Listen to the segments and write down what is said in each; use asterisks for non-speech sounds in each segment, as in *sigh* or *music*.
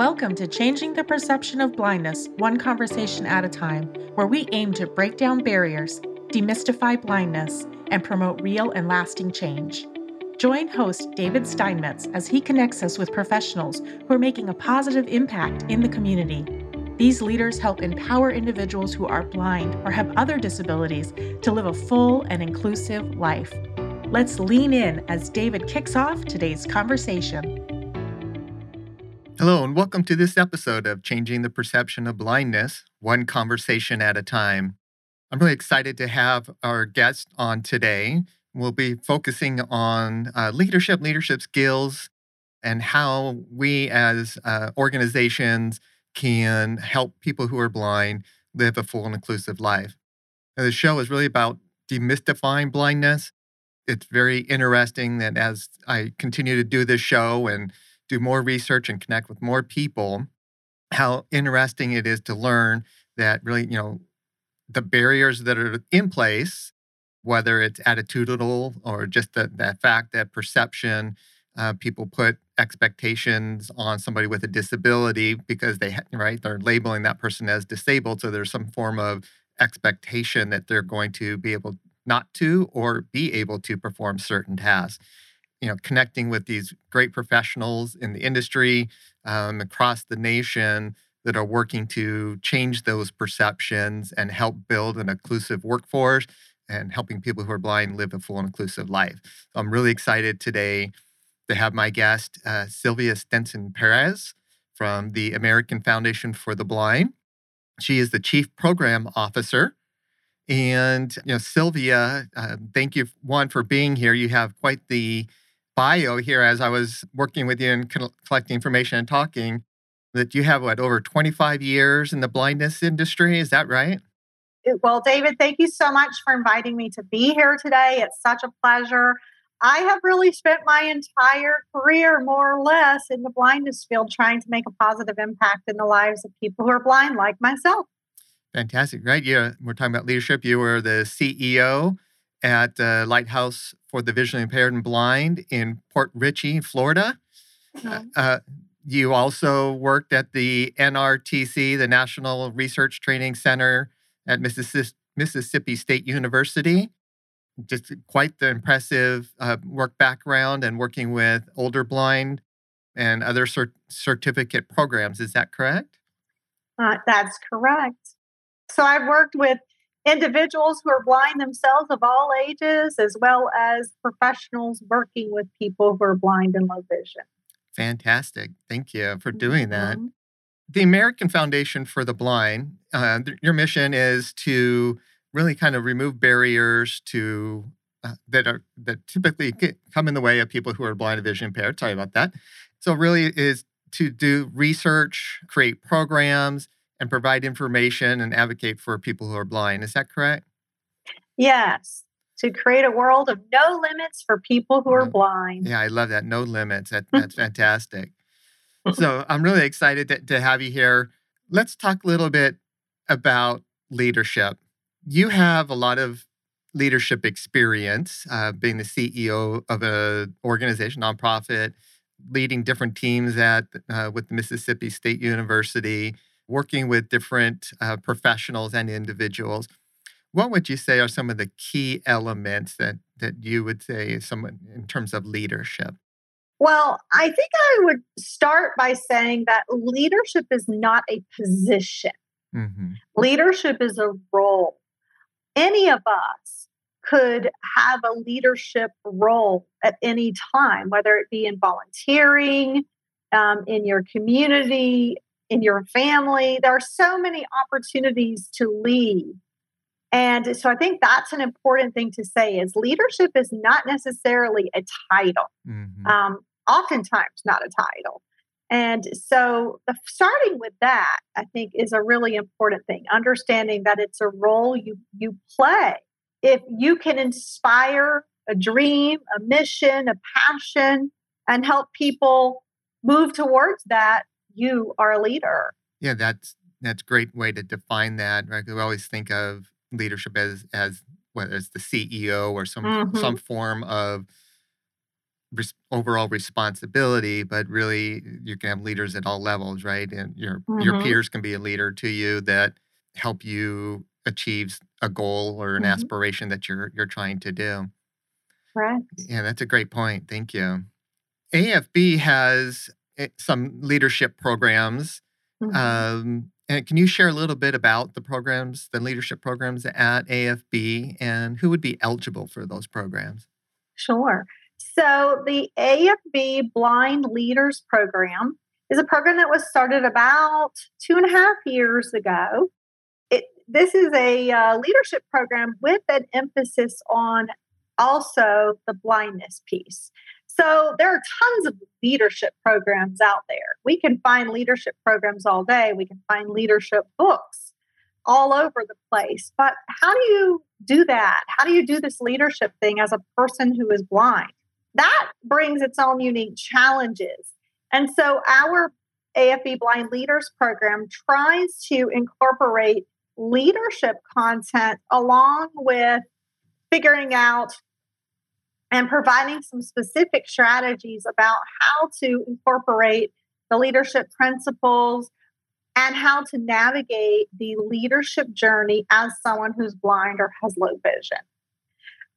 Welcome to Changing the Perception of Blindness, one conversation at a time, where we aim to break down barriers, demystify blindness, and promote real and lasting change. Join host David Steinmetz as he connects us with professionals who are making a positive impact in the community. These leaders help empower individuals who are blind or have other disabilities to live a full and inclusive life. Let's lean in as David kicks off today's conversation. Hello, and welcome to this episode of Changing the Perception of Blindness, one conversation at a time. I'm really excited to have our guest on today. We'll be focusing on uh, leadership, leadership skills, and how we as uh, organizations can help people who are blind live a full and inclusive life. Now, the show is really about demystifying blindness. It's very interesting that as I continue to do this show and do more research and connect with more people, how interesting it is to learn that really, you know, the barriers that are in place, whether it's attitudinal or just the, that fact that perception, uh, people put expectations on somebody with a disability because they, right, they're labeling that person as disabled. So there's some form of expectation that they're going to be able not to or be able to perform certain tasks you know connecting with these great professionals in the industry um, across the nation that are working to change those perceptions and help build an inclusive workforce and helping people who are blind live a full and inclusive life. So I'm really excited today to have my guest, uh, Sylvia Stinson Perez from the American Foundation for the Blind. She is the Chief Program Officer. And, you know, Sylvia, uh, thank you, one, for being here. You have quite the bio here as I was working with you and collecting information and talking that you have what over 25 years in the blindness industry. Is that right? Well, David, thank you so much for inviting me to be here today. It's such a pleasure. I have really spent my entire career, more or less, in the blindness field trying to make a positive impact in the lives of people who are blind, like myself. Fantastic, right? Yeah, we're talking about leadership. You were the CEO at uh, Lighthouse for the Visually Impaired and Blind in Port Richey, Florida. Mm-hmm. Uh, you also worked at the NRTC, the National Research Training Center at Mississippi State University. Just quite the impressive uh, work background and working with older blind and other cert- certificate programs. Is that correct? Uh, that's correct. So I've worked with individuals who are blind themselves of all ages, as well as professionals working with people who are blind and low vision. Fantastic. Thank you for doing that. Mm-hmm. The American Foundation for the Blind, uh, your mission is to really kind of remove barriers to uh, that are that typically come in the way of people who are blind and vision impaired. Sorry about that. So really is to do research, create programs, and provide information and advocate for people who are blind. Is that correct? Yes. To create a world of no limits for people who are blind. Yeah, I love that. No limits. That, *laughs* that's fantastic. so I'm really excited to, to have you here. Let's talk a little bit about leadership. You have a lot of leadership experience, uh, being the CEO of an organization, nonprofit, leading different teams at uh, with the Mississippi State University, working with different uh, professionals and individuals. What would you say are some of the key elements that that you would say someone in terms of leadership? Well, I think I would start by saying that leadership is not a position. Mm-hmm. Leadership is a role. Any of us could have a leadership role at any time, whether it be in volunteering, um, in your community, in your family. There are so many opportunities to lead. And so I think that's an important thing to say is leadership is not necessarily a title. Mm-hmm. Um, oftentimes not a title. And so the, starting with that, I think is a really important thing, understanding that it's a role you you play. If you can inspire a dream, a mission, a passion, and help people move towards that, you are a leader. Yeah, that's that's a great way to define that. Right? We always think of leadership as as whether it's the CEO or some mm-hmm. some form of res- overall responsibility, but really you can have leaders at all levels, right? And your mm-hmm. your peers can be a leader to you that help you achieve a goal or an mm-hmm. aspiration that you're you're trying to do. Right. Yeah, that's a great point. Thank you. AFB has some leadership programs. Mm-hmm. Um, and can you share a little bit about the programs, the leadership programs at AFB, and who would be eligible for those programs? Sure. So, the AFB Blind Leaders Program is a program that was started about two and a half years ago. It, this is a uh, leadership program with an emphasis on also the blindness piece. So there are tons of leadership programs out there. We can find leadership programs all day. We can find leadership books all over the place. But how do you do that? How do you do this leadership thing as a person who is blind? That brings its own unique challenges. And so our AFB Blind Leaders program tries to incorporate leadership content along with figuring out and providing some specific strategies about how to incorporate the leadership principles and how to navigate the leadership journey as someone who's blind or has low vision.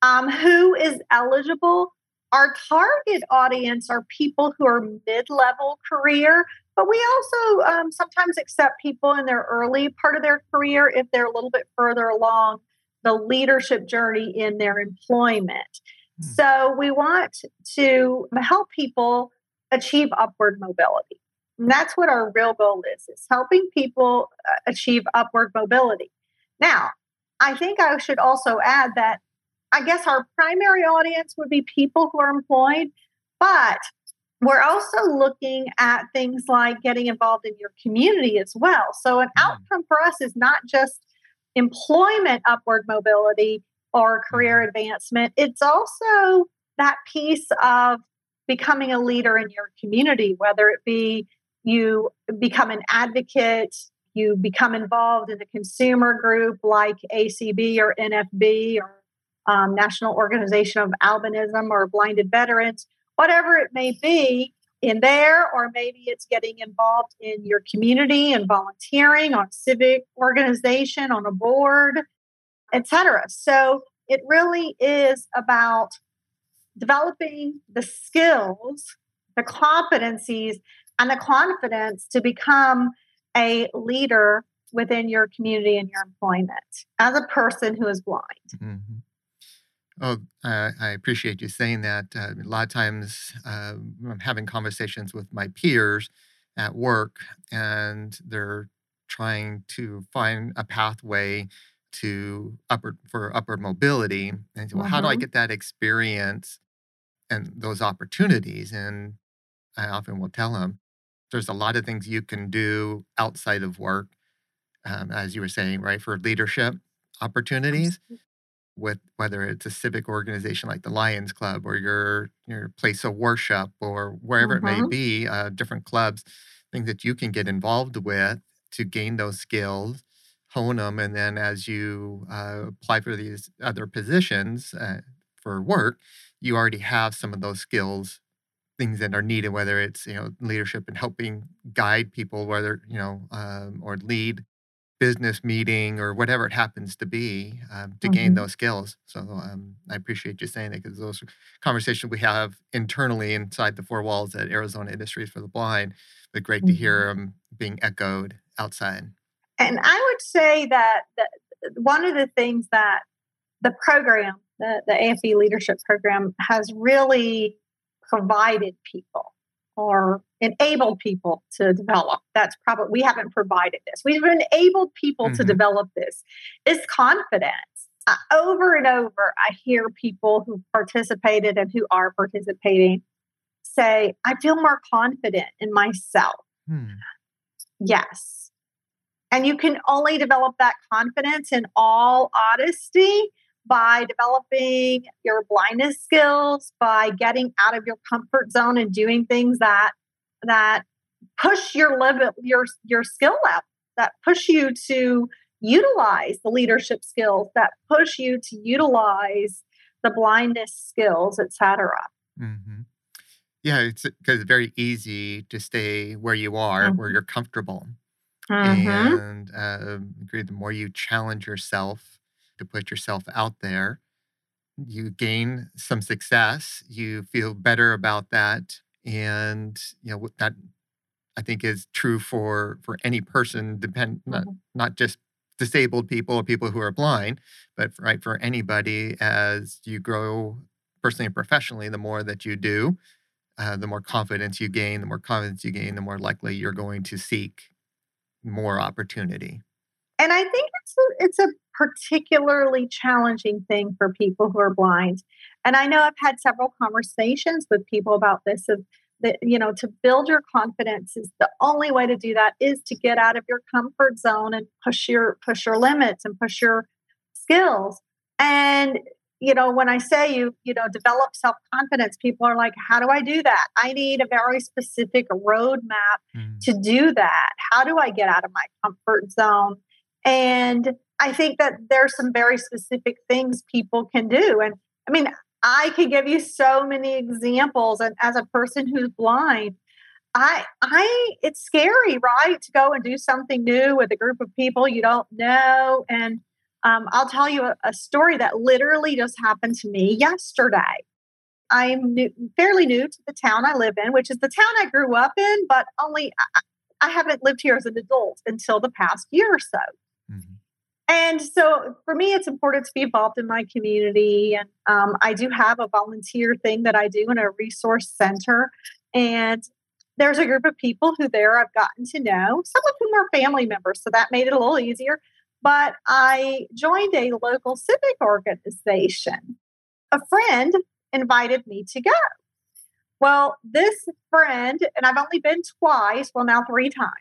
Um, who is eligible? Our target audience are people who are mid level career, but we also um, sometimes accept people in their early part of their career if they're a little bit further along the leadership journey in their employment. Hmm. So we want to help people achieve upward mobility. And that's what our real goal is, is helping people uh, achieve upward mobility. Now, I think I should also add that I guess our primary audience would be people who are employed, but we're also looking at things like getting involved in your community as well. So, an hmm. outcome for us is not just employment upward mobility, or career mm-hmm. advancement. It's also that piece of becoming a leader in your community, whether it be you become an advocate, you become involved in a consumer group like ACB or NFB or um, National Organization of Albinism or Blinded Veterans, whatever it may be in there, or maybe it's getting involved in your community and volunteering on civic organization, on a board, etc. So it really is about developing the skills, the competencies, and the confidence to become a leader within your community and your employment as a person who is blind. Mm-hmm. Oh, I appreciate you saying that. Uh, a lot of times uh, I'm having conversations with my peers at work, and they're trying to find a pathway to upward for upward mobility and say, well, how do i mm-hmm. get that experience and those opportunities and i often will tell them there's a lot of things you can do outside of work um, as you were saying right for leadership opportunities with whether it's a civic organization like the lions club or your your place of worship or wherever mm-hmm. it may mm-hmm. be uh, different clubs things that you can get involved with to gain those skills hone them, and then as you uh, apply for these other positions uh, for work, you already have some of those skills, things that are needed, whether it's you know leadership and helping guide people, whether you know um, or lead business meeting or whatever it happens to be um, to mm-hmm. gain those skills. So um, I appreciate you saying that because those conversations we have internally inside the four walls at Arizona Industries for the Blind, but great mm-hmm. to hear them being echoed outside. And I would say that the, one of the things that the program, the, the AFB leadership program, has really provided people or enabled people to develop. That's probably, we haven't provided this. We've enabled people mm-hmm. to develop this, is confidence. Uh, over and over, I hear people who participated and who are participating say, I feel more confident in myself. Hmm. Yes, and you can only develop that confidence in all honesty by developing your blindness skills, by getting out of your comfort zone and doing things that that push your level your your skill level, that push you to utilize the leadership skills, that push you to utilize the blindness skills, etc. Mm-hmm. Yeah, it's because it's very easy to stay where you are, where Mhm. you're comfortable. Mhm. And uh, agree, the more you challenge yourself to put yourself out there, you gain some success. You feel better about that, and you know that I think is true for for any person, depend not Mhm. not just disabled people or people who are blind, but right for anybody. As you grow personally and professionally, the more that you do, uh, the more confidence you gain. The more confidence you gain, the more likely you're going to seek more opportunity. And I think it's a, it's a particularly challenging thing for people who are blind. And I know I've had several conversations with people about this of that you know to build your confidence is the only way to do that is to get out of your comfort zone and push your push your limits and push your skills. And you know when I say you you know develop self confidence, people are like, how do I do that? I need a very specific roadmap Mm. to do that. How do I get out of my comfort zone? And I think that there's some very specific things people can do. And I mean, I could give you so many examples. And as a person who's blind, I I it's scary, right? To go and do something new with a group of people you don't know. And um, I'll tell you a, a story that literally just happened to me yesterday. I'm new, fairly new to the town I live in, which is the town I grew up in, but only I, I haven't lived here as an adult until the past year or so. Mhm. And so for me, it's important to be involved in my community. And um, I do have a volunteer thing that I do in a resource center. And there's a group of people who there I've gotten to know, some of whom are family members. So that made it a little easier. But I joined a local civic organization. A friend invited me to go. Well, this friend, and I've only been twice, well, now three times.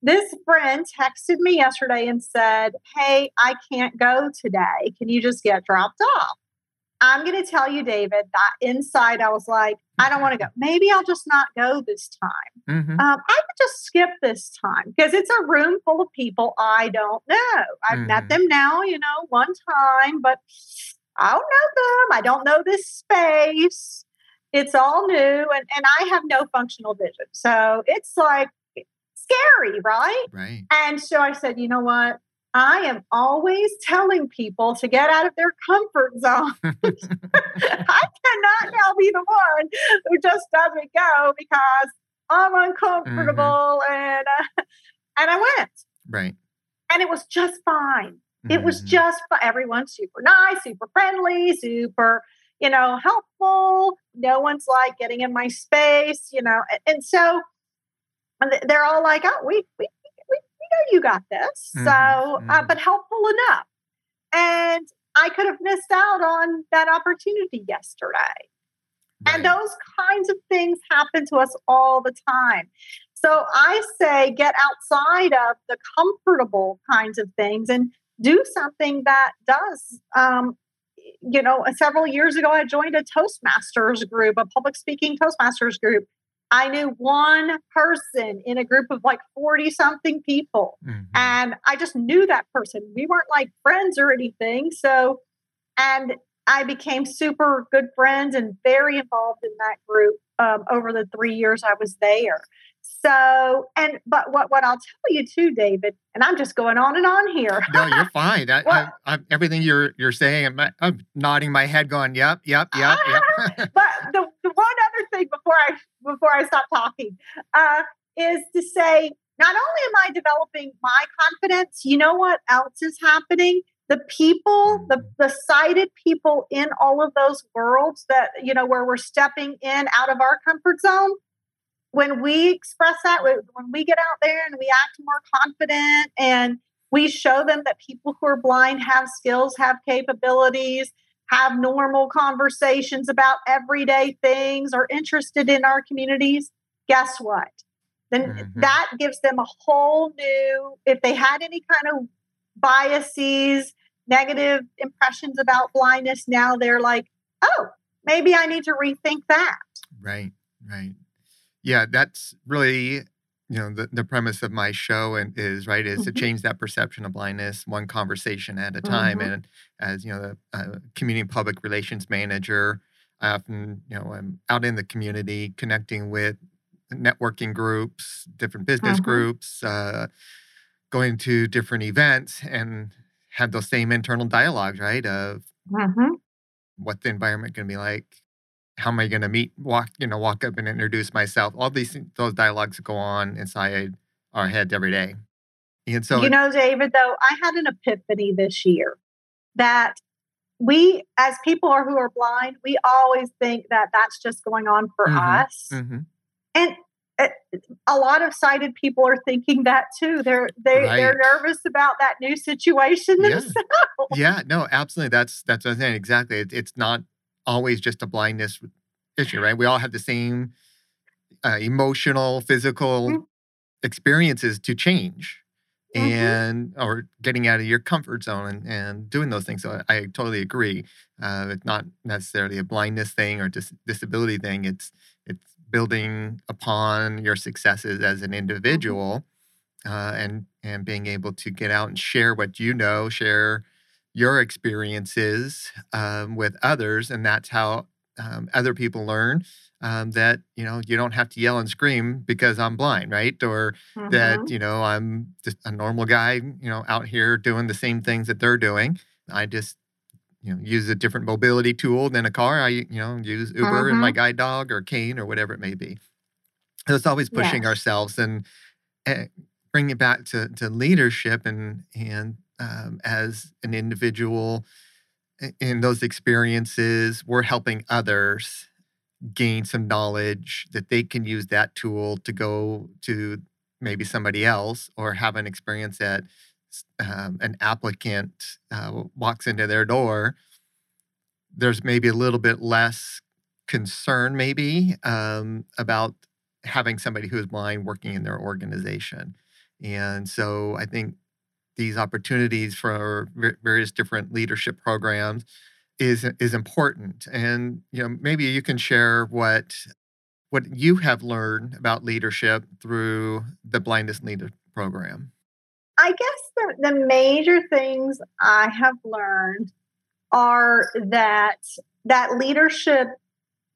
This friend texted me yesterday and said, Hey, I can't go today. Can you just get dropped off? I'm going to tell you, David, that inside I was like, I don't want to go. Maybe I'll just not go this time. Mhm. Um, I could just skip this time because it's a room full of people I don't know. I've met Mhm. them now, you know, one time, but I don't know them. I don't know this space. It's all new, and, and I have no functional vision. So it's like scary, right? Right. And so I said, you know what? I am always telling people to get out of their comfort *laughs* zone. *laughs* *laughs* I cannot now be the one who just doesn't go because I'm uncomfortable and uh, and I went right. and it was just fine. It was Mhm. just everyone's super nice, super friendly, super you know helpful. No one's like getting in my space, you know, and, and so and th- they're all like, "Oh, we, we know you got this." Mhm, So, uh, mhm. but helpful enough, and I could have missed out on that opportunity yesterday. And those kinds of things happen to us all the time. So I say get outside of the comfortable kinds of things and do something that does. Um, you know, several years ago, I joined a Toastmasters group, a public speaking Toastmasters group. I knew one person in a group of like 40 something people. Mhm. And I just knew that person. We weren't like friends or anything. So, and I became super good friends and very involved in that group um, over the three years I was there. So, and but what what I'll tell you too, David, and I'm just going on and on here. no, you're *laughs* fine. I, I, I, everything you're you're saying, I'm, I'm nodding my head, going, "Yep, yep, yep, yep." *laughs* but the, the one other thing before I before I stop talking uh, is to say not only am I developing my confidence, you know what else is happening? The people, the the sighted people in all of those worlds that you know where we're stepping in out of our comfort zone. When we express that, when we get out there and we act more confident and we show them that people who are blind have skills, have capabilities, have normal conversations about everyday things, are interested in our communities, guess what? Then Mhm. that gives them a whole new, if they had any kind of biases, negative impressions about blindness, now they're like, oh, maybe I need to rethink that. Right, right. Yeah, that's really, you know, the, the premise of my show and is right is to Mhm. change that perception of blindness one conversation at a time. Mhm. And as you know, the uh, community public relations manager, I often, you know, I'm out in the community connecting with networking groups, different business mm-hmm. groups, uh, going to different events, and have those same internal dialogues, right? Of mm-hmm. what the environment going to be like, how am I going to meet, walk, you know, walk up and introduce myself. All these those dialogues go on inside our heads every day. And so, you know, David, though, I had an epiphany this year that we, as people who are blind, we always think that that's just going on for mm-hmm. us. Mm-hmm. And eh, a lot of sighted people are thinking that too. They're they right. they're nervous about that new situation *laughs* yeah. themselves. Yeah, no, absolutely. That's that's what I'm saying. Exactly. It, it's not always just a blindness issue, right? We all have the same uh, emotional, physical mm-hmm. experiences to change. Mm-hmm. And or getting out of your comfort zone and, and doing those things. So I, I totally agree. Uh, it's not necessarily a blindness thing or dis- disability thing. It's it's building upon your successes as an mm-hmm. individual uh, and and being able to get out and share what you know, share your experiences um, with others, and that's how um, other people learn um, that you know you don't have to yell and scream because I'm blind, right? Or mm-hmm. that you know I'm just a normal guy, you know, out here doing the same things that they're doing. I just you know use a different mobility tool than a car. I you know use Uber mm-hmm. and my mm-hmm. guide dog or cane or whatever it may be. So it's always pushing ourselves and, and eh, bring it back to to leadership and and um, as an individual in those experiences, we're helping others gain some knowledge that they can use that tool to go to maybe somebody else or have an experience that um, an applicant uh, walks into their door, there's maybe a little bit less concern, maybe, um, about having somebody who is blind working in their organization. And so I think these opportunities for various different leadership programs is is important and you know maybe you can share what what you have learned about leadership through the blindness leader program I guess the, the major things I have learned are that that leadership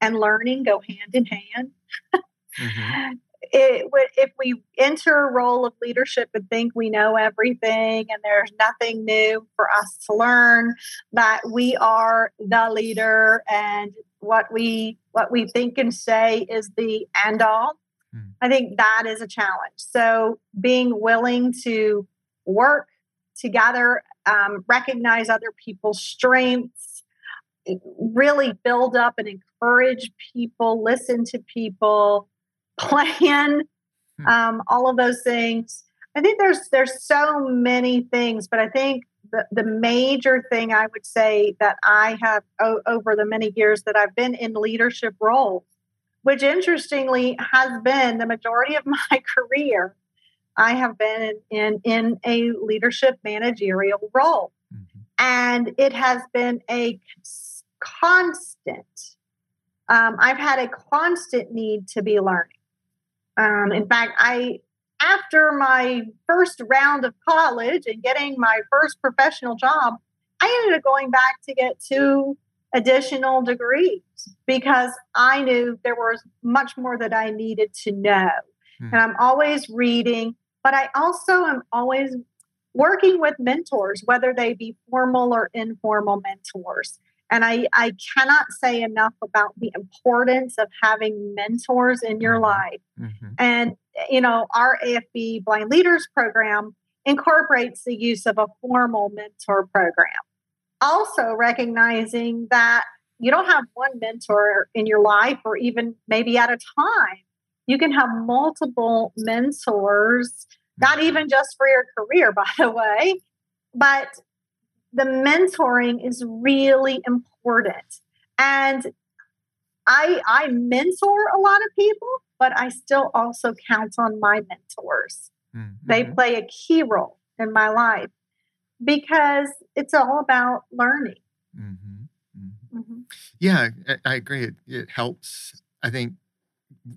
and learning go hand in hand. mm-hmm. *laughs* It would if we enter a role of leadership and think we know everything and there's nothing new for us to learn, that we are the leader and what we what we think and say is the end all Hmm. I think that is a challenge. So being willing to work together, um, recognize other people's strengths, really build up and encourage people, listen to people, plan, hmm. um, all of those things. I think there's there's so many things, but I think the, the major thing I would say that I have o- over the many years that I've been in leadership roles which interestingly has been the majority of *laughs* my career. I have been in, in, in a leadership managerial role. Mm-hmm. And it has been a constant, um, I've had a constant need to be learning. Um, in fact, I, after my first round of college and getting my first professional job, I ended up going back to get two additional degrees because I knew there was much more that I needed to know. Mm. And I'm always reading, but I also am always working with mentors, whether they be formal or informal mentors. And I, I cannot say enough about the importance of having mentors in your mm-hmm. life. Mm-hmm. And, you know, our AFB Blind Leaders program incorporates the use of a formal mentor program also recognizing that you don't have one mentor in your life or even maybe at a time. You can have multiple mentors, not mm-hmm. even just for your career, *laughs* by the way, but the mentoring is really important. And I I mentor a lot of people, but I still also count on my mentors. Mm-hmm. They play a key role in my life because it's all about learning. Mm-hmm. Mm-hmm. Mm-hmm. Yeah, I, agree. It, it, helps. I think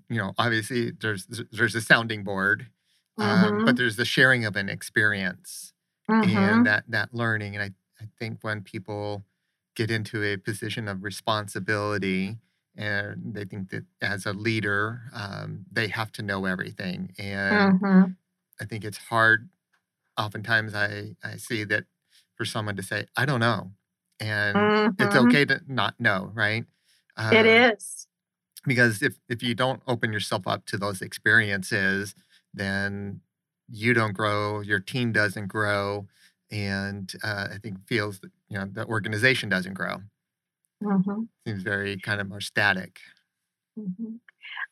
you know, obviously, there's there's a sounding board, um, but mm-hmm. there's the sharing of an experience and mm-hmm. that that learning. And I I think when people get into a position of responsibility and they think that as a leader um, they have to know everything and mm-hmm. i think it's hard oftentimes i i see that for someone to say i don't know and mm-hmm. it's okay to not know right uh, it is because if if you don't open yourself up to those experiences then you don't grow your team doesn't grow and uh, i think feels that you know the organization doesn't grow mm-hmm. seems very kind of more static mm-hmm.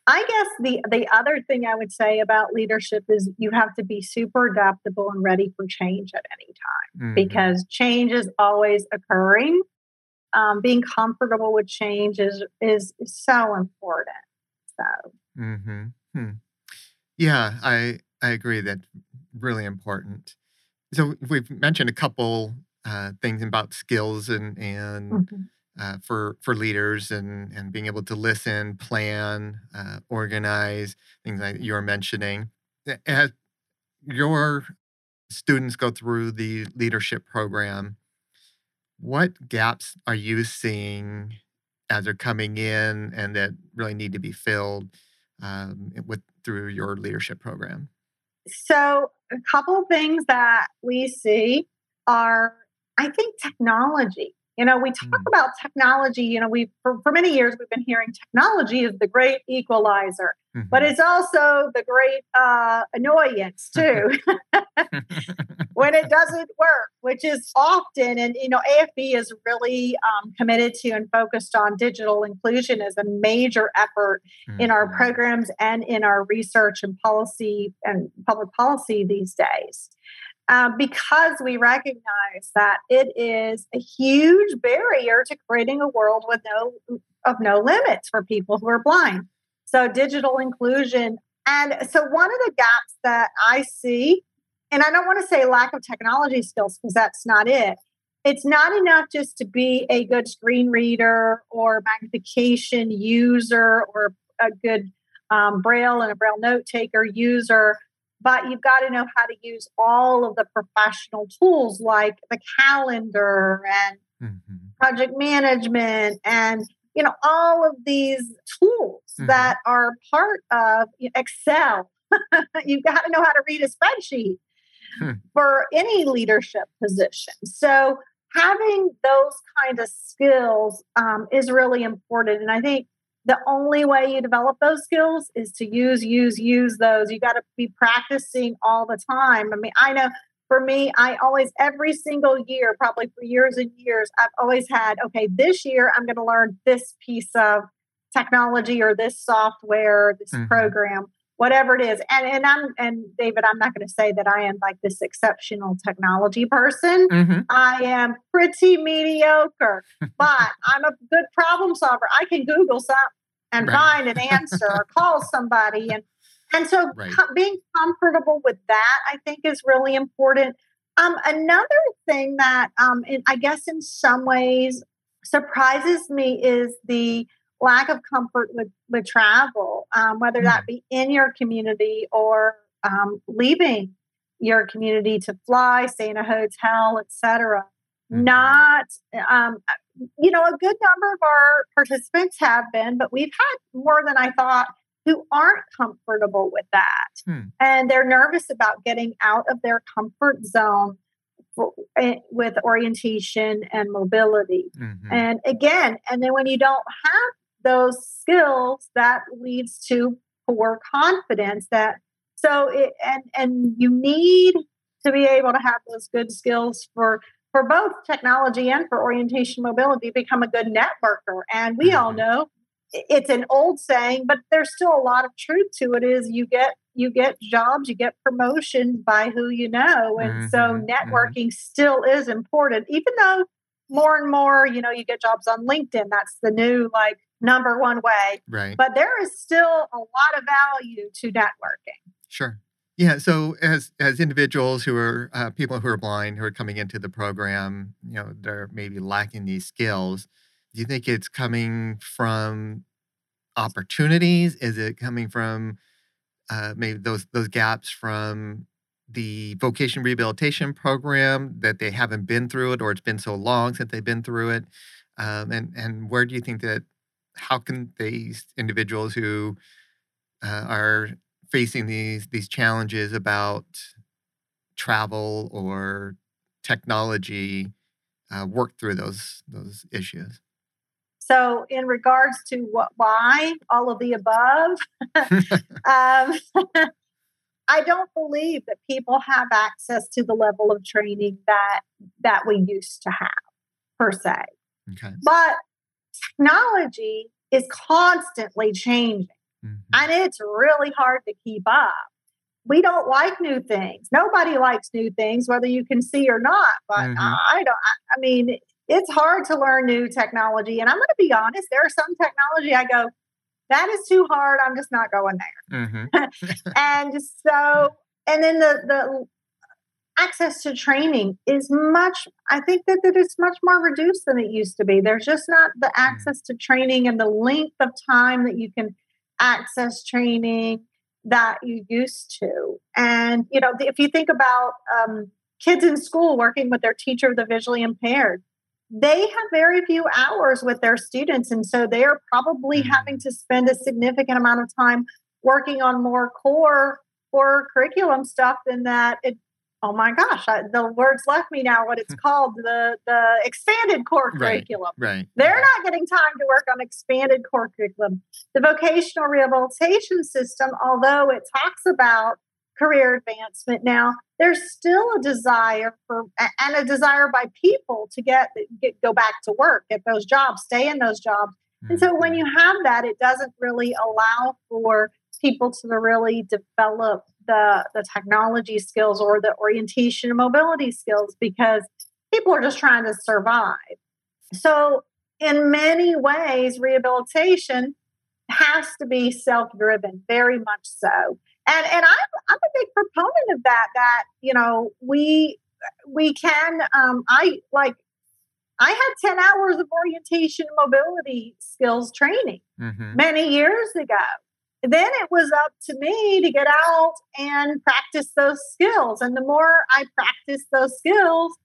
i guess the the other thing i would say about leadership is you have to be super adaptable and ready for change at any time mm-hmm. because change is always occurring um, being comfortable with change is is, is so important. So. Mm-hmm. Hmm. Yeah, I I agree. that really important. So we've mentioned a couple uh, things about skills and and mm-hmm. uh, for for leaders and and being able to listen, plan, uh, organize things like you were mentioning. As your students go through the leadership program, what gaps are you seeing as they're coming in and that really need to be filled um, with through your leadership program? So, a couple things that we see are, I think, technology. You know, we talk mm. about technology. You know, we for, for many years we've been hearing technology is the great equalizer, mm-hmm. but it's also the great uh, annoyance *laughs* too *laughs* when it doesn't work, which is often. And you know, AFB is really um, committed to and focused on digital inclusion as a major effort mm-hmm. in our mm-hmm. programs and in our research and policy and public policy these days. Um, because we recognize that it is a huge barrier to creating a world with no of no limits for people who are blind. So digital inclusion, and so one of the gaps that I see, and I don't want to say lack of technology skills because that's not it. It's not enough just to be a good screen reader or magnification user or a good um, braille and a braille note taker user but you've got to know how to use all of the professional tools like the calendar and mm-hmm. project management and you know all of these tools mm-hmm. that are part of excel *laughs* you've got to know how to read a spreadsheet hmm. for any leadership position so having those kind of skills um, is really important and i think the only way you develop those skills is to use, use, use those. You got to be practicing all the time. I mean, I know for me, I always, every single year, probably for years and years, I've always had, okay, this year I'm going to learn this piece of technology or this software, this mm-hmm. program, whatever it is. And and I'm and David, I'm not going to say that I am like this exceptional technology person. Mm-hmm. I am pretty mediocre, but I'm a good problem solver. I can Google something and right. find an answer or *laughs* call somebody and and so right. com- being comfortable with that i think is really important um, another thing that um, in, i guess in some ways surprises me is the lack of comfort with with travel um, whether that mm. be in your community or um, leaving your community to fly stay in a hotel etc mm-hmm. not um, you know, a good number of our participants have been, but we've had more than I thought who aren't comfortable with that. Hmm. And they're nervous about getting out of their comfort zone for, uh, with orientation and mobility. Mm-hmm. And again, and then when you don't have those skills, that leads to poor confidence that so it and and you need to be able to have those good skills for for both technology and for orientation mobility become a good networker and we all mm-hmm. know it's an old saying but there's still a lot of truth to it is you get you get jobs you get promotions by who you know and mm-hmm. so mm-hmm. networking mm-hmm. still is important even though more and more you know you get jobs on linkedin that's the new like number one way right but there is still a lot of value to networking sure yeah. So as as individuals who are uh, people who are blind who are coming into the program, you know, they're maybe lacking these skills. Do you think it's coming from opportunities? Is it coming from uh, maybe those those gaps from the vocation rehabilitation program that they haven't been through it or it's been so long since they've been through it um, and and where do you think that how can these individuals who uh, are facing these these challenges about travel or technology uh, work through those those issues? So in regards to what why all of the above *laughs* um, *laughs* I don't believe that people have access to the level of training that that we used to have per se. Okay. But technology is constantly changing. Mm-hmm. And it's really hard to keep up. We don't like new things. Nobody likes new things, whether you can see or not. But mm-hmm. I don't, I mean, it's hard to learn new technology. And I'm going to be honest, there are some technology I go, that is too hard. I'm just not going there. Mm-hmm. *laughs* and so, and then the the access to training is much. I think that that is much more reduced than it used to be. There's just not the mm-hmm. access to training and the length of time that you can access training that you used to. And you know, if you think about um, kids in school working with their teacher, of the visually impaired they have very few hours with their students. And so they're probably mm-hmm. having to spend a significant amount of time working on more core core curriculum stuff than that it oh my gosh I, the words left me now what it's *laughs* called the the expanded core curriculum right, right they're not getting time to work on expanded core curriculum the vocational rehabilitation system although it talks about career advancement now there's still a desire for and a desire by people to get, get go back to work get those jobs stay in those jobs. Mm-hmm. and so when you have that it doesn't really allow for people to really develop the the technology skills or the orientation and mobility skills because people are just trying to survive. So in many ways rehabilitation has to be self-driven very much so and and I'm I'm a big proponent of that. That you know we we can um, I like I had ten hours of orientation mobility skills training mm-hmm. many years ago. Then it was up to me to get out and practice those skills. And the more I practiced those skills,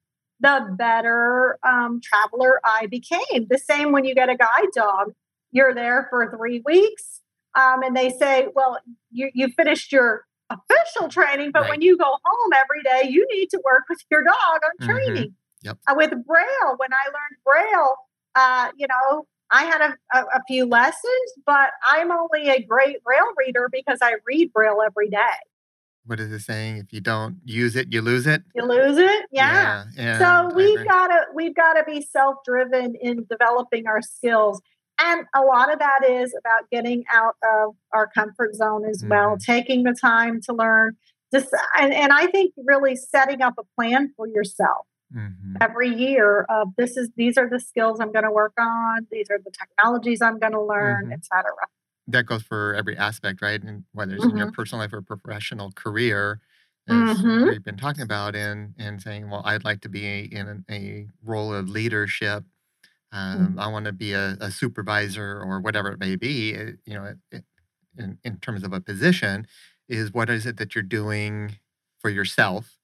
the better um, traveler I became. The same when you get a guide dog. You're there for three weeks um, and they say, well, you, you finished your official training, but right. when you go home every day, you need to work with your dog on mm-hmm. training. Mm-hmm. Yep. Uh, with Braille, when I learned Braille, uh, you know, I had a, a, a, few lessons, but I'm only a great Braille reader because I read Braille every day. What is it saying? If you don't use it, you lose it. You lose it. Yeah. yeah so we've got to we've got to be self driven in developing our skills. And a lot of that is about getting out of our comfort zone as mm-hmm. well, taking the time to learn. Just, and, and I think really setting up a plan for yourself mm-hmm. every year of this is these are the skills I'm going to work on, these are the technologies I'm going to learn, mm-hmm. etc. That goes for every aspect, right? And whether it's in your mm-hmm. personal life or professional career, as mm-hmm. we've been talking about, and and saying, well, I'd like to be in a, a role of leadership Mm-hmm. Um, I want to be a, a, supervisor or whatever it may be. It, eh, you know, it, in, in terms of a position, is what is it that you're doing for yourself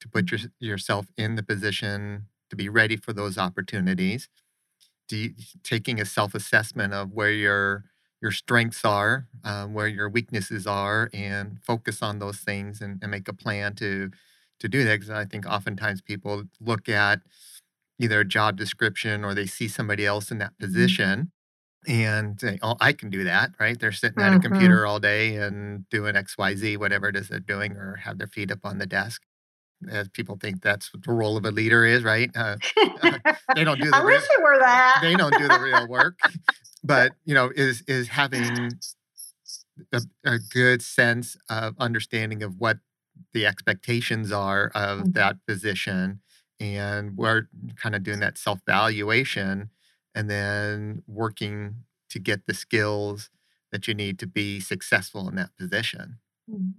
to put your, yourself in the position to be ready for those opportunities? You, taking a self-assessment of where your your strengths are, um, where your weaknesses are, and focus on those things and, and make a plan to to do that. Because I think oftentimes people look at either a job description or they see somebody else in that mm-hmm. position and say, oh, I can do that, right? They're sitting at a mm-hmm. computer all day and doing XYZ, whatever it is they're doing, or have their feet up on the desk. As people think that's what the role of a leader is, right? Uh, *laughs* they don't do the I real, wish it were that. they don't do the real work. *laughs* But you know, is is having a, a good sense of understanding of what the expectations are of mm-hmm. that position and we're kind of doing that self valuation and then working to get the skills that you need to be successful in that position. Mm-hmm.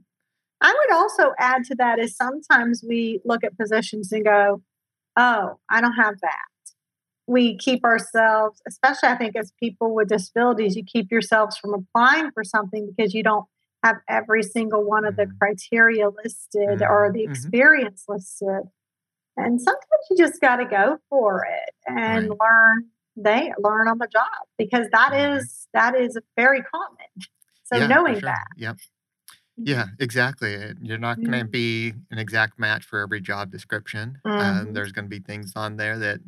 I would also add to that is sometimes we look at positions and go, oh, I don't have that. We keep ourselves, especially I think as people with disabilities, you keep yourselves from applying for something because you don't have every single one of the mm-hmm. criteria listed mm-hmm. or the mm-hmm. experience mm-hmm. listed. And sometimes you just got to go for it and right. learn they learn on the job because that mm-hmm. is that is very common. So yeah, knowing sure. that. Yep. Yeah, exactly. You're not going to mm-hmm. be an exact match for every job description. Um, there's going to be things on there that,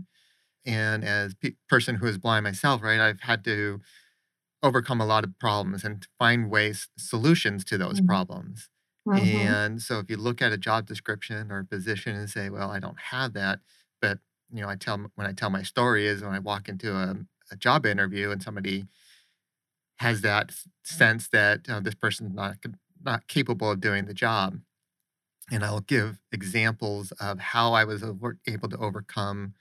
and as a pe- person who is blind myself, right, I've had to overcome a lot of problems and find ways solutions to those mm-hmm. problems. Mm-hmm. And so if you look at a job description or a position and say, well, I don't have that, but you know, I tell when I tell my story is when I walk into a, a job interview and somebody has that sense that uh, this person's not not capable of doing the job, and I'll give examples of how I was over, able to overcome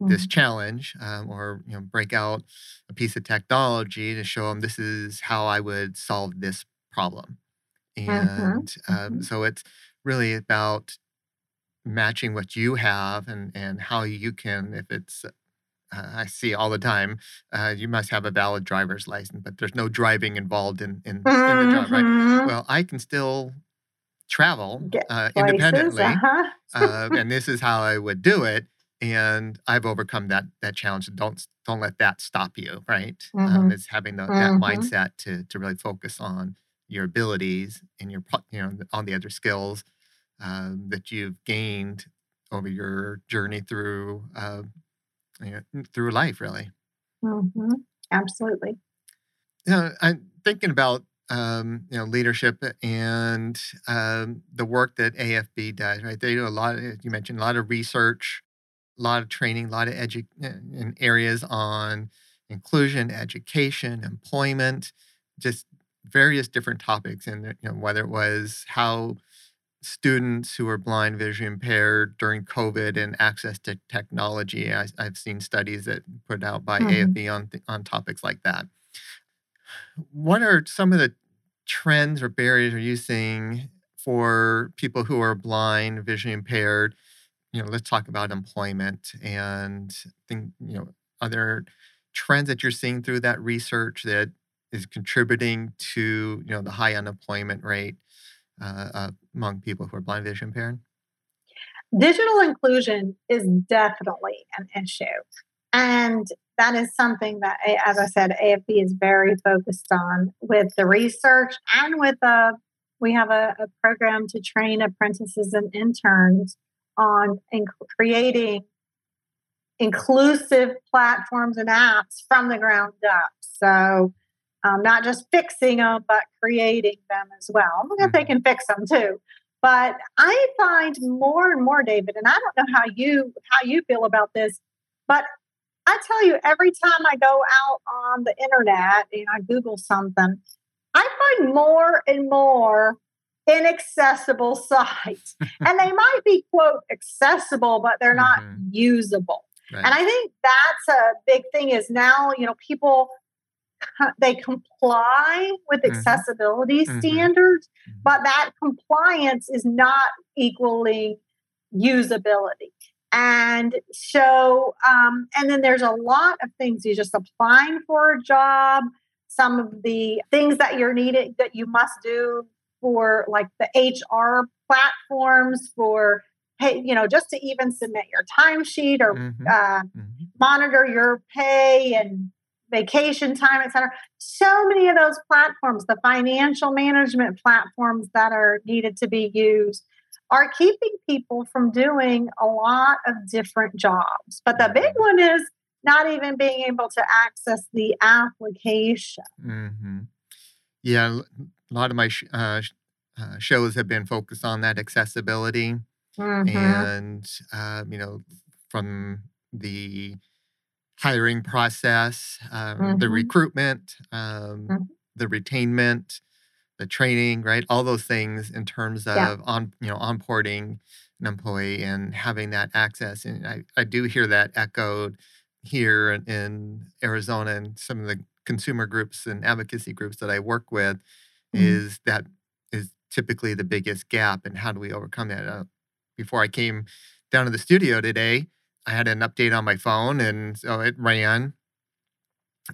this mm-hmm. challenge um, or you know break out a piece of technology to show them this is how i would solve this problem mm-hmm. and um, mm-hmm. so it's really about matching what you have and and how you can if it's uh, I see all the time. Uh, you must have a valid driver's license, but there's no driving involved in in, in the job, right? Mm-hmm. Well, I can still travel uh, independently, uh-huh. uh, and *laughs* this is how I would do it and I've overcome that that challenge. Don't don't let that stop you, right? Um, mm-hmm. Um, is having the, mm-hmm. that mindset to to really focus on your abilities and your you know on the other skills um, that you've gained over your journey through uh, you know, through life, really. Mm-hmm. Absolutely. You know, I'm thinking about um, you know leadership and um, the work that AFB does. Right, they do a lot. Of, you mentioned a lot of research a lot of training, a lot of edu- eh, in areas on inclusion, education, employment, just various different topics. And you know, whether it was how students who are blind, vision impaired during COVID and access to technology. I, have seen studies that put out by mm-hmm. AFB on on topics like that. What are some of the trends or barriers are you seeing for people who are blind, vision impaired, you know, let's talk about employment and think, you know, other trends that you're seeing through that research that is contributing to, you know, the high unemployment rate uh, uh, among people who are blind, vision impaired? Digital inclusion is definitely an issue. And that is something that, as I said, AFB is very focused on with the research and with a, uh, we have a, a program to train apprentices and interns on inc- creating inclusive platforms and apps from the ground up. So, um, not just fixing them, but creating them as well. Mm-hmm. If they can fix them too. But I find more and more, David, and I don't know how you how you feel about this, but I tell you, every time I go out on the internet and I Google something, I find more and more inaccessible *laughs* sites. and they *laughs* might be, quote, accessible, but they're not mm-hmm. usable. Right. And I think that's a big thing is now, you know, people they comply with mm-hmm. accessibility mm-hmm. standards, mm-hmm. but that compliance is not equaling usability. And so, um, and then there's a lot of things you just applying for a job, some of the things that you're needed that you must do for like the HR platforms for hey, you know, just to even submit your timesheet or mm-hmm. Uh, mm-hmm. monitor your pay and vacation time, et cetera. So many of those platforms, the financial management platforms that are needed to be used, are keeping people from doing a lot of different jobs. But the big one is not even being able to access the application. Mm-hmm. Yeah, a lot of my sh- uh, uh, shows have been focused on that accessibility mm-hmm. and uh, you know from the hiring process um, mm-hmm. the recruitment um, mm-hmm. the retainment the training right all those things in terms of yeah. on you know onboarding an employee and having that access and i, I do hear that echoed here in, in arizona and some of the consumer groups and advocacy groups that i work with mm-hmm. is that is typically the biggest gap and how do we overcome that uh, before i came down to the studio today i had an update on my phone and so it ran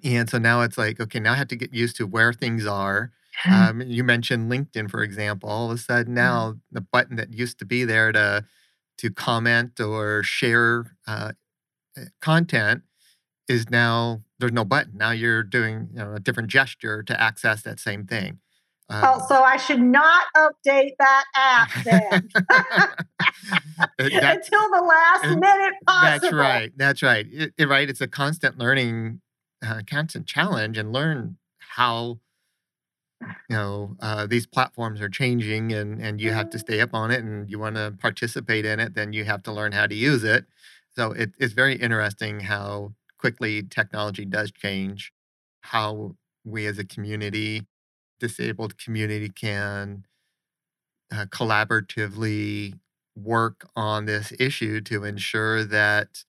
and so now it's like okay now i have to get used to where things are *laughs* Um, you mentioned LinkedIn, for example. All of a sudden mm-hmm. now, the button that used to be there to to comment or share uh, eh, content is now there's no button. Now you're doing you know, a different gesture to access that same thing. Um, oh, so I should not update that app then *laughs* *laughs* that, until the last minute possible. That's right. That's right. It, it, right. It's a constant learning, uh, constant challenge, and learn how you know uh, these platforms are changing, and and you have to mm-hmm. stay up on it, and you want to participate in it. Then you have to learn how to use it. So it, it's very interesting how quickly technology does change. How we as a community disabled community can uh, collaboratively work on this issue to ensure that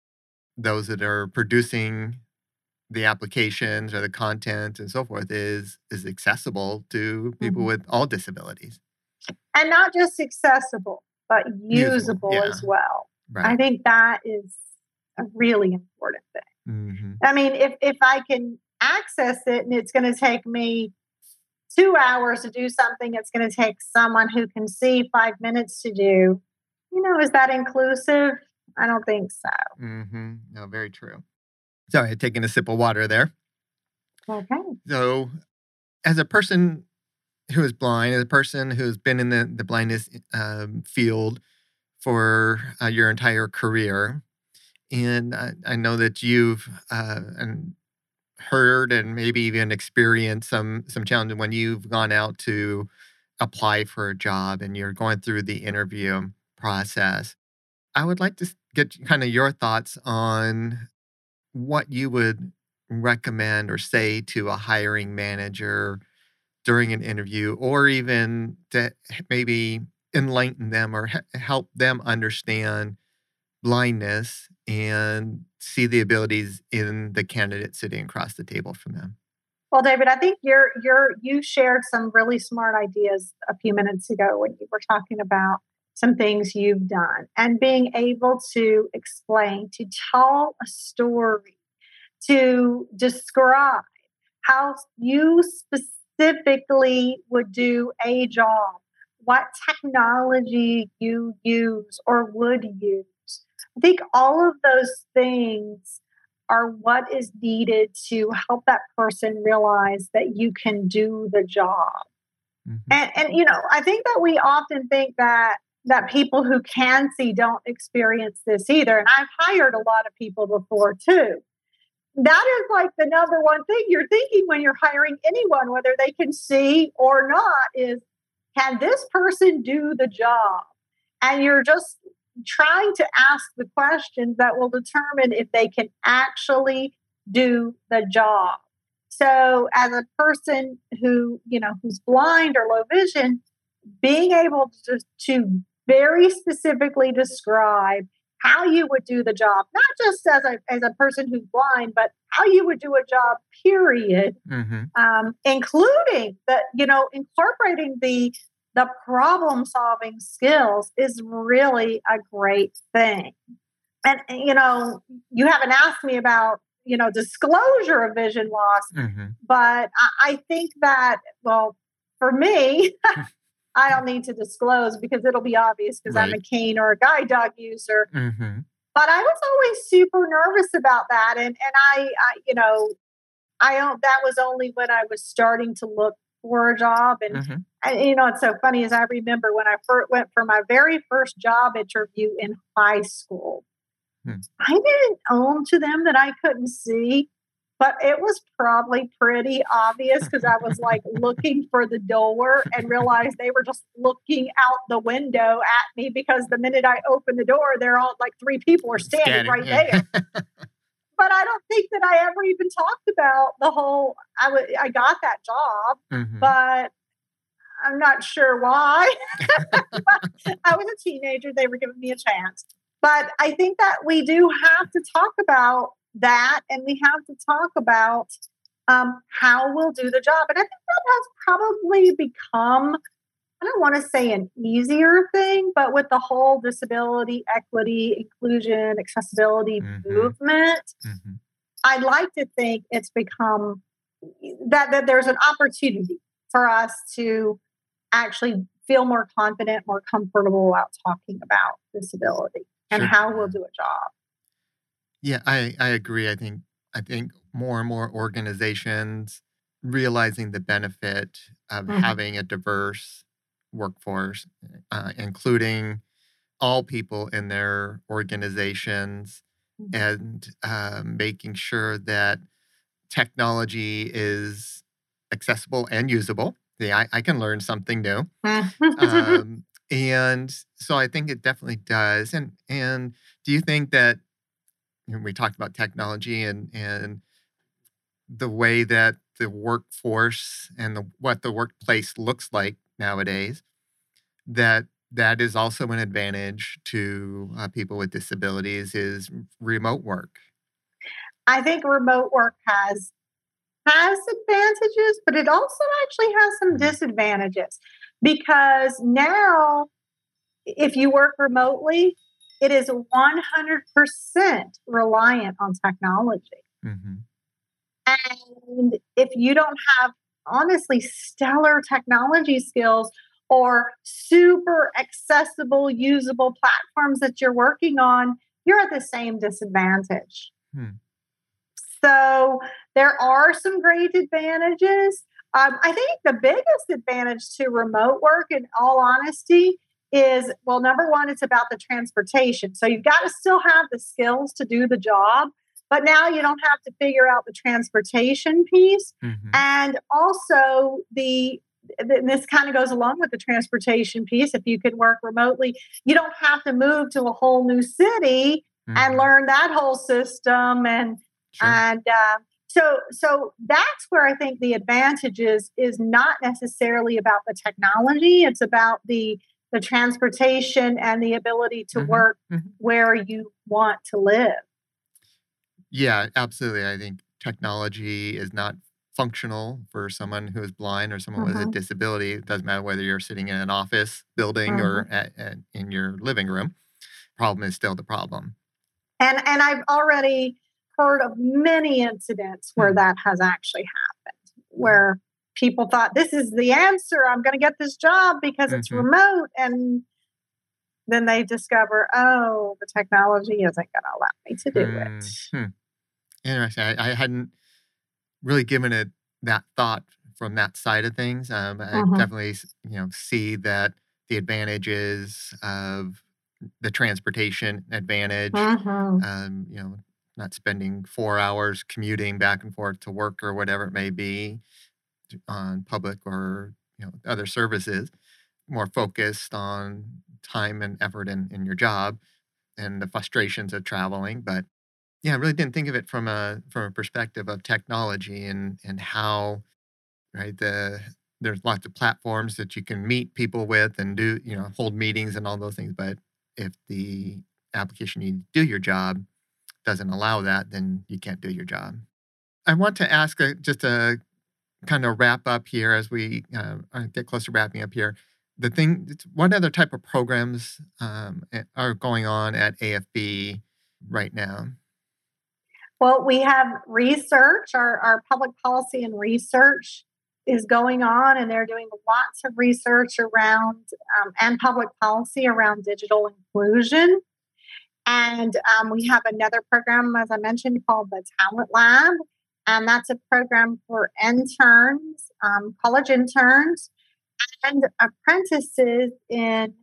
those that are producing the applications or the content and so forth is is accessible to people mm-hmm. with all disabilities and not just accessible but usable, usable yeah. as well right. i think that is a really important thing mm-hmm. i mean if if i can access it and it's going to take me two hours to do something it's going to take someone who can see five minutes to do. You know, is that inclusive? I don't think so. Mm-hmm. No, very true. Sorry, I taking a sip of water there. Okay. So, as a person who is blind, as a person who's been in the, the blindness um, field for uh, your entire career, and I, I know that you've uh, and heard and maybe even experienced some some challenges when you've gone out to apply for a job and you're going through the interview process. I would like to get kind of your thoughts on what you would recommend or say to a hiring manager during an interview or even to maybe enlighten them or help them understand blindness and see the abilities in the candidate sitting across the table from them. Well, David, I think you're you're you shared some really smart ideas a few minutes ago when you were talking about some things you've done and being able to explain, to tell a story, to describe how you specifically would do a job, what technology you use or would use I think all of those things are what is needed to help that person realize that you can do the job. Mm-hmm. And, and you know, I think that we often think that that people who can see don't experience this either. And I've hired a lot of people before too. That is like the number one thing you're thinking when you're hiring anyone, whether they can see or not, is can this person do the job? And you're just trying to ask the questions that will determine if they can actually do the job. So, as a person who, you know, who's blind or low vision, being able to, to very specifically describe how you would do the job, not just as a, as a person who's blind, but how you would do a job, period, mm-hmm. um, including the, you know, incorporating the the problem solving skills is really a great thing. And, you know, you haven't asked me about, you know, disclosure of vision loss, mm-hmm. but I, think that, well, for me, *laughs* *laughs* I don't need to disclose because it'll be obvious because right. I'm a cane or a guide dog user. Mm-hmm. But I was always super nervous about that. And, and I, I, you know, I don't, that was only when I was starting to look for a job. And, mm-hmm. And you know, it's so funny as I remember when I first went for my very first job interview in high school. Hmm. I didn't own to them that I couldn't see, but it was probably pretty obvious because I was like *laughs* looking for the door and realized they were just looking out the window at me because the minute I opened the door, they're all like three people are standing, standing right yeah. there. *laughs* but I don't think that I ever even talked about the whole. I w- I got that job, mm-hmm. but I'm not sure why. *laughs* I was a teenager; they were giving me a chance. But I think that we do have to talk about that, and we have to talk about um, how we'll do the job. And I think that has probably become I don't want to say an easier thing, but with the whole disability, equity, inclusion, accessibility mm-hmm. movement, mm-hmm. I'd like to think it's become that, that there's an opportunity for us to actually feel more confident, more comfortable about talking about disability and sure. how we'll do a job. Yeah, I, I agree. I think I think more and more organizations realizing the benefit of mm-hmm. having a diverse workforce, uh, including all people in their organizations, mm-hmm. and uh, making sure that technology is accessible and usable. I, I can learn something new. *laughs* um, and so I think it definitely does. And and do you think that you know, we talked about technology and and the way that the workforce and the, what the workplace looks like nowadays that that is also an advantage to uh, people with disabilities is remote work i think remote work has has advantages but it also actually has some mm-hmm. disadvantages because now if you work remotely it is 100% reliant on technology mm-hmm. And if you don't have honestly stellar technology skills or super accessible, usable platforms that you're working on, you're at the same disadvantage. Hmm. So there are some great advantages. Um, I think the biggest advantage to remote work, in all honesty, is well, number one, it's about the transportation. So you've got to still have the skills to do the job, but now you don't have to figure out the transportation piece. Mm-hmm. And also the this kind of goes along with the transportation piece. If you can work remotely, you don't have to move to a whole new city mm-hmm. and learn that whole system. And sure. and uh, so so that's where I think the advantage is is not necessarily about the technology. It's about the the transportation and the ability to mm-hmm. work mm-hmm. where you want to live. Yeah, absolutely. I think technology is not functional for someone who is blind or someone with a mm-hmm. disability. It doesn't matter whether you're sitting in an office building or mm-hmm. at, at, in your living room. Problem is still the problem. And and I've already heard of many incidents where mm. that has actually happened, where people thought this is the answer. I'm going to get this job because it's Mhm. remote, and then they discover, oh, the technology isn't going to allow me to do it. Hmm. Interesting. I, I hadn't really given it that thought from that side of things. Um, I Mhm. definitely, you know, see that the advantages of the transportation advantage. Mhm. Um, you know, not spending four hours commuting back and forth to work or whatever it may be on public or you know other services. More focused on time and effort in, in your job and the frustrations of traveling, but yeah, I really didn't think of it from a from a perspective of technology and and how right the there's lots of platforms that you can meet people with and do you know hold meetings and all those things. But if the application you do your job doesn't allow that, then you can't do your job. I want to ask a, just a kind of wrap up here as we uh, uh get close to wrapping up here. The thing, what other type of programs um, are going on at AFB right now? Well, we have research, our, our public policy and research is going on, and they're doing lots of research around um, and public policy around digital inclusion. And um, we have another program, as I mentioned, called the Talent Lab. And that's a program for interns, um, college interns, and apprentices in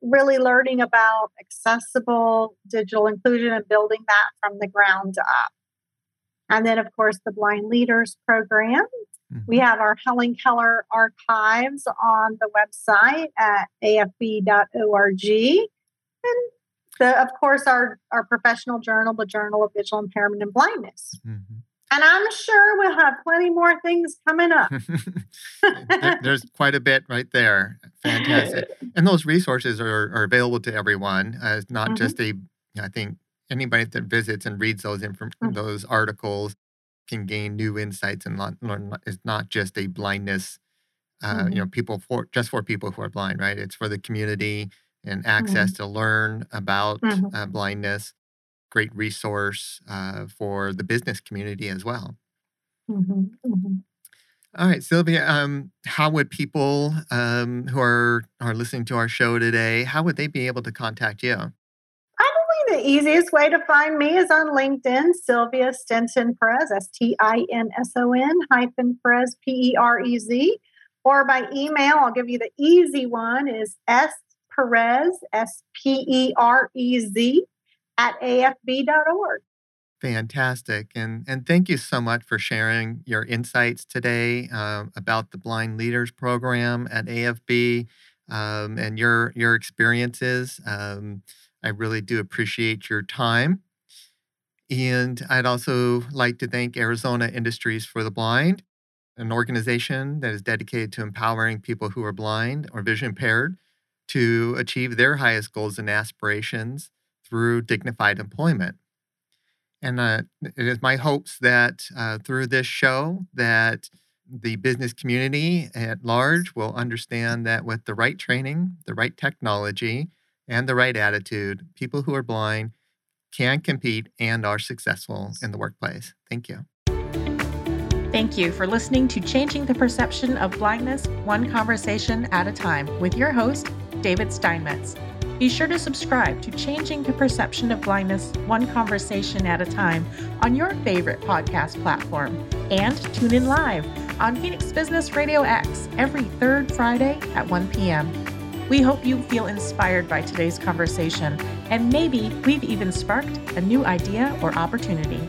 really learning about accessible digital inclusion and building that from the ground up. And then, of course, the Blind Leaders Program. Mm-hmm. We have our Helen Keller archives on the website at afb.org. And the, of course, our, our professional journal, the Journal of Visual Impairment and Blindness. Mm-hmm. And I'm sure we'll have plenty more things coming up. *laughs* there, there's quite a bit right there. Fantastic. and those resources are, are available to everyone. Uh, it's not mm-hmm. just a, I think anybody that visits and reads those inf- mm-hmm. those articles can gain new insights and learn. It's not just a blindness, uh, mm-hmm. you know, people for just for people who are blind, right? It's for the community and access mm-hmm. to learn about mm-hmm. uh, blindness great resource uh, for the business community as well. Mm-hmm, mm-hmm. All right, Sylvia. Um, how would people um, who are are listening to our show today? How would they be able to contact you? Probably the easiest way to find me is on LinkedIn, Sylvia Stinson Perez, S T I N S O N hyphen Perez, P E R E Z, or by email. I'll give you the easy one is S Perez, S P E R E Z, at afb.org. Fantastic. And, and thank you so much for sharing your insights today uh, about the Blind Leaders Program at AFB um, and your, your experiences. Um, I really do appreciate your time. And I'd also like to thank Arizona Industries for the Blind, an organization that is dedicated to empowering people who are blind or vision impaired to achieve their highest goals and aspirations through dignified employment. And uh, it is my hopes that uh, through this show that the business community at large will understand that with the right training, the right technology, and the right attitude, people who are blind can compete and are successful in the workplace. Thank you. Thank you for listening to Changing the Perception of Blindness One Conversation at a Time with your host, David Steinmetz. Be sure to subscribe to Changing the Perception of Blindness One Conversation at a Time on your favorite podcast platform and tune in live on Phoenix Business Radio X every third Friday at 1 p.m. We hope you feel inspired by today's conversation and maybe we've even sparked a new idea or opportunity.